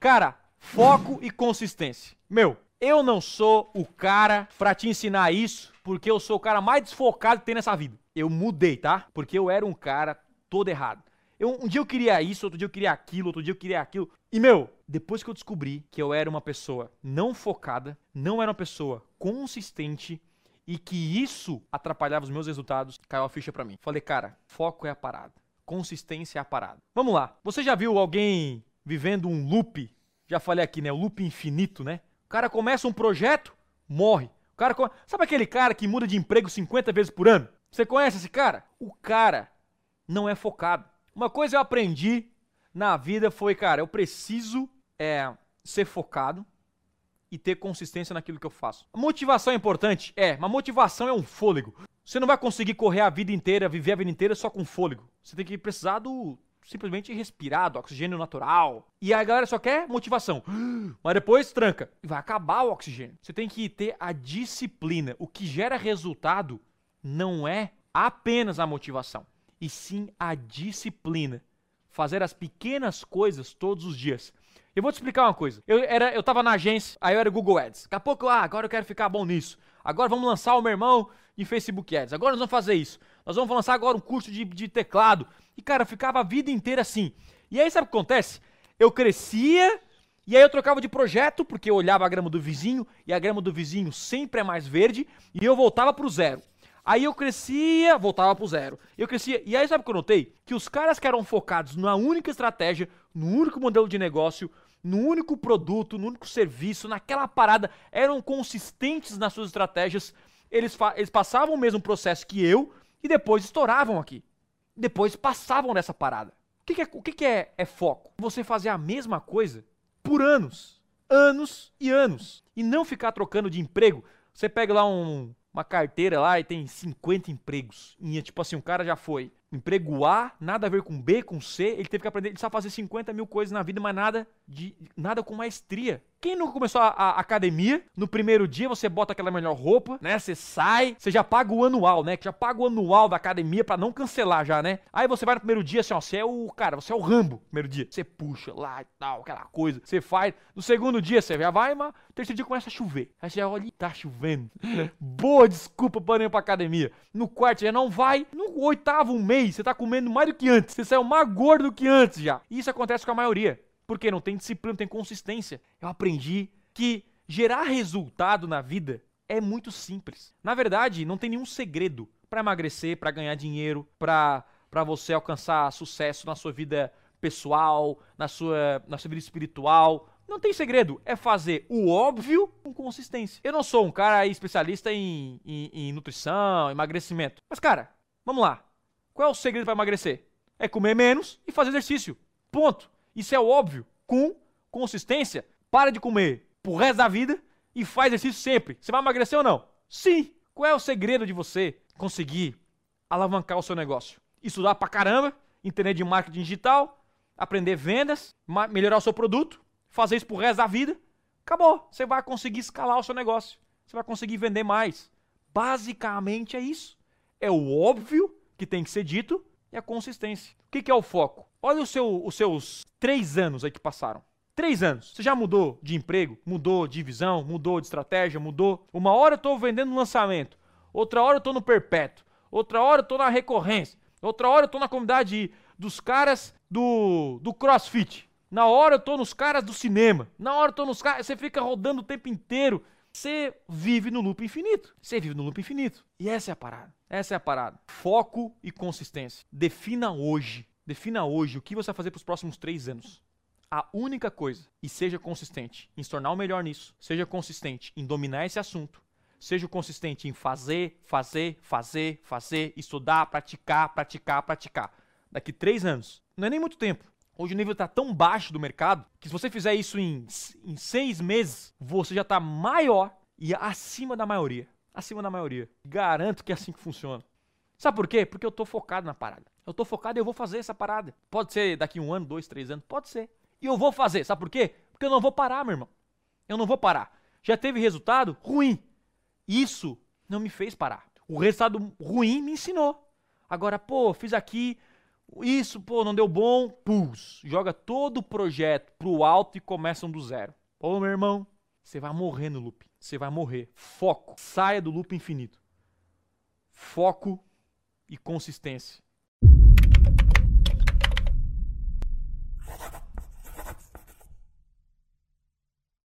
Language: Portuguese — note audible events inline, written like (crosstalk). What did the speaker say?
Cara, foco e consistência. Meu, eu não sou o cara pra te ensinar isso, porque eu sou o cara mais desfocado que tem nessa vida. Eu mudei, tá? Porque eu era um cara todo errado. Eu, um dia eu queria isso, outro dia eu queria aquilo, outro dia eu queria aquilo. E, meu, depois que eu descobri que eu era uma pessoa não focada, não era uma pessoa consistente e que isso atrapalhava os meus resultados, caiu a ficha pra mim. Falei, cara, foco é a parada. Consistência é a parada. Vamos lá. Você já viu alguém vivendo um loop? Já falei aqui, né? O loop infinito, né? O cara começa um projeto, morre. O cara come... Sabe aquele cara que muda de emprego 50 vezes por ano? Você conhece esse cara? O cara não é focado. Uma coisa eu aprendi na vida foi, cara, eu preciso é, ser focado e ter consistência naquilo que eu faço. Motivação é importante? É, mas motivação é um fôlego. Você não vai conseguir correr a vida inteira, viver a vida inteira só com fôlego. Você tem que precisar do simplesmente respirar, do oxigênio natural. E a galera só quer motivação. (gasps) Mas depois tranca. E vai acabar o oxigênio. Você tem que ter a disciplina. O que gera resultado não é apenas a motivação e sim a disciplina. Fazer as pequenas coisas todos os dias. Eu vou te explicar uma coisa. Eu, era, eu tava na agência, aí eu era Google Ads. Daqui a pouco, ah, agora eu quero ficar bom nisso. Agora vamos lançar o meu irmão de Facebook Ads. Agora nós vamos fazer isso. Nós vamos lançar agora um curso de, de teclado. E, cara, eu ficava a vida inteira assim. E aí, sabe o que acontece? Eu crescia e aí eu trocava de projeto, porque eu olhava a grama do vizinho, e a grama do vizinho sempre é mais verde, e eu voltava pro zero. Aí eu crescia, voltava pro zero. Eu crescia. E aí sabe o que eu notei? Que os caras que eram focados na única estratégia, no único modelo de negócio, no único produto, no único serviço, naquela parada, eram consistentes nas suas estratégias. Eles, eles passavam o mesmo processo que eu e depois estouravam aqui. Depois passavam nessa parada. O que, que, é, o que, que é, é foco? Você fazer a mesma coisa por anos. Anos e anos. E não ficar trocando de emprego. Você pega lá um, uma carteira lá e tem 50 empregos. E tipo assim, o cara já foi emprego A, nada a ver com B, com C, ele teve que aprender, ele sabe fazer 50 mil coisas na vida, mas nada de nada com maestria. Quem nunca começou a, a, academia, no primeiro dia você bota aquela melhor roupa, né? Você sai, você já paga o anual, né? Que já paga o anual da academia para não cancelar já, né? Aí você vai no primeiro dia, assim, ó, você é o, cara, você é o Rambo, primeiro dia. Você puxa lá e tal, aquela coisa. Você faz. No segundo dia você já vai, mas no terceiro dia começa a chover. Aí você já olha, tá chovendo. (laughs) Boa desculpa para ir pra academia. No quarto já não vai. Oitavo mês você tá comendo mais do que antes. Você saiu mais gordo do que antes já. E isso acontece com a maioria. Porque não tem disciplina, não tem consistência. Eu aprendi que gerar resultado na vida é muito simples. Na verdade, não tem nenhum segredo para emagrecer, para ganhar dinheiro, para para você alcançar sucesso na sua vida pessoal, na sua, na sua vida espiritual. Não tem segredo, é fazer o óbvio com consistência. Eu não sou um cara especialista em, em, em nutrição, emagrecimento. Mas, cara, vamos lá. Qual é o segredo para emagrecer? É comer menos e fazer exercício. Ponto. Isso é óbvio. Com consistência, para de comer pro resto da vida e faz exercício sempre. Você vai emagrecer ou não? Sim. Qual é o segredo de você conseguir alavancar o seu negócio? Estudar pra caramba, entender de marketing digital, aprender vendas, melhorar o seu produto, fazer isso pro resto da vida. Acabou. Você vai conseguir escalar o seu negócio. Você vai conseguir vender mais. Basicamente é isso. É o óbvio que tem que ser dito e a consistência. O que, que é o foco? Olha seu, os seus três anos aí que passaram. Três anos. Você já mudou de emprego, mudou de visão, mudou de estratégia, mudou. Uma hora eu tô vendendo um lançamento, outra hora eu tô no perpétuo, outra hora eu tô na recorrência, outra hora eu tô na comunidade dos caras do, do crossfit. Na hora eu tô nos caras do cinema. Na hora eu tô nos caras. Você fica rodando o tempo inteiro. Você vive no loop infinito. Você vive no loop infinito. E essa é a parada. Essa é a parada. Foco e consistência. Defina hoje Defina hoje o que você vai fazer para os próximos três anos. A única coisa, e seja consistente em se tornar o melhor nisso, seja consistente em dominar esse assunto, seja consistente em fazer, fazer, fazer, fazer, estudar, praticar, praticar, praticar. Daqui três anos, não é nem muito tempo. Hoje o nível está tão baixo do mercado que se você fizer isso em, em seis meses, você já está maior e acima da maioria. Acima da maioria. Garanto que é assim que funciona. Sabe por quê? Porque eu tô focado na parada. Eu tô focado e eu vou fazer essa parada. Pode ser daqui um ano, dois, três anos, pode ser. E eu vou fazer. Sabe por quê? Porque eu não vou parar, meu irmão. Eu não vou parar. Já teve resultado ruim. Isso não me fez parar. O resultado ruim me ensinou. Agora, pô, fiz aqui Isso, pô, não deu bom, pus. Joga todo o projeto pro alto e começam do zero. Ô, meu irmão, você vai morrer no loop. Você vai morrer. Foco. Saia do loop infinito. Foco e consistência.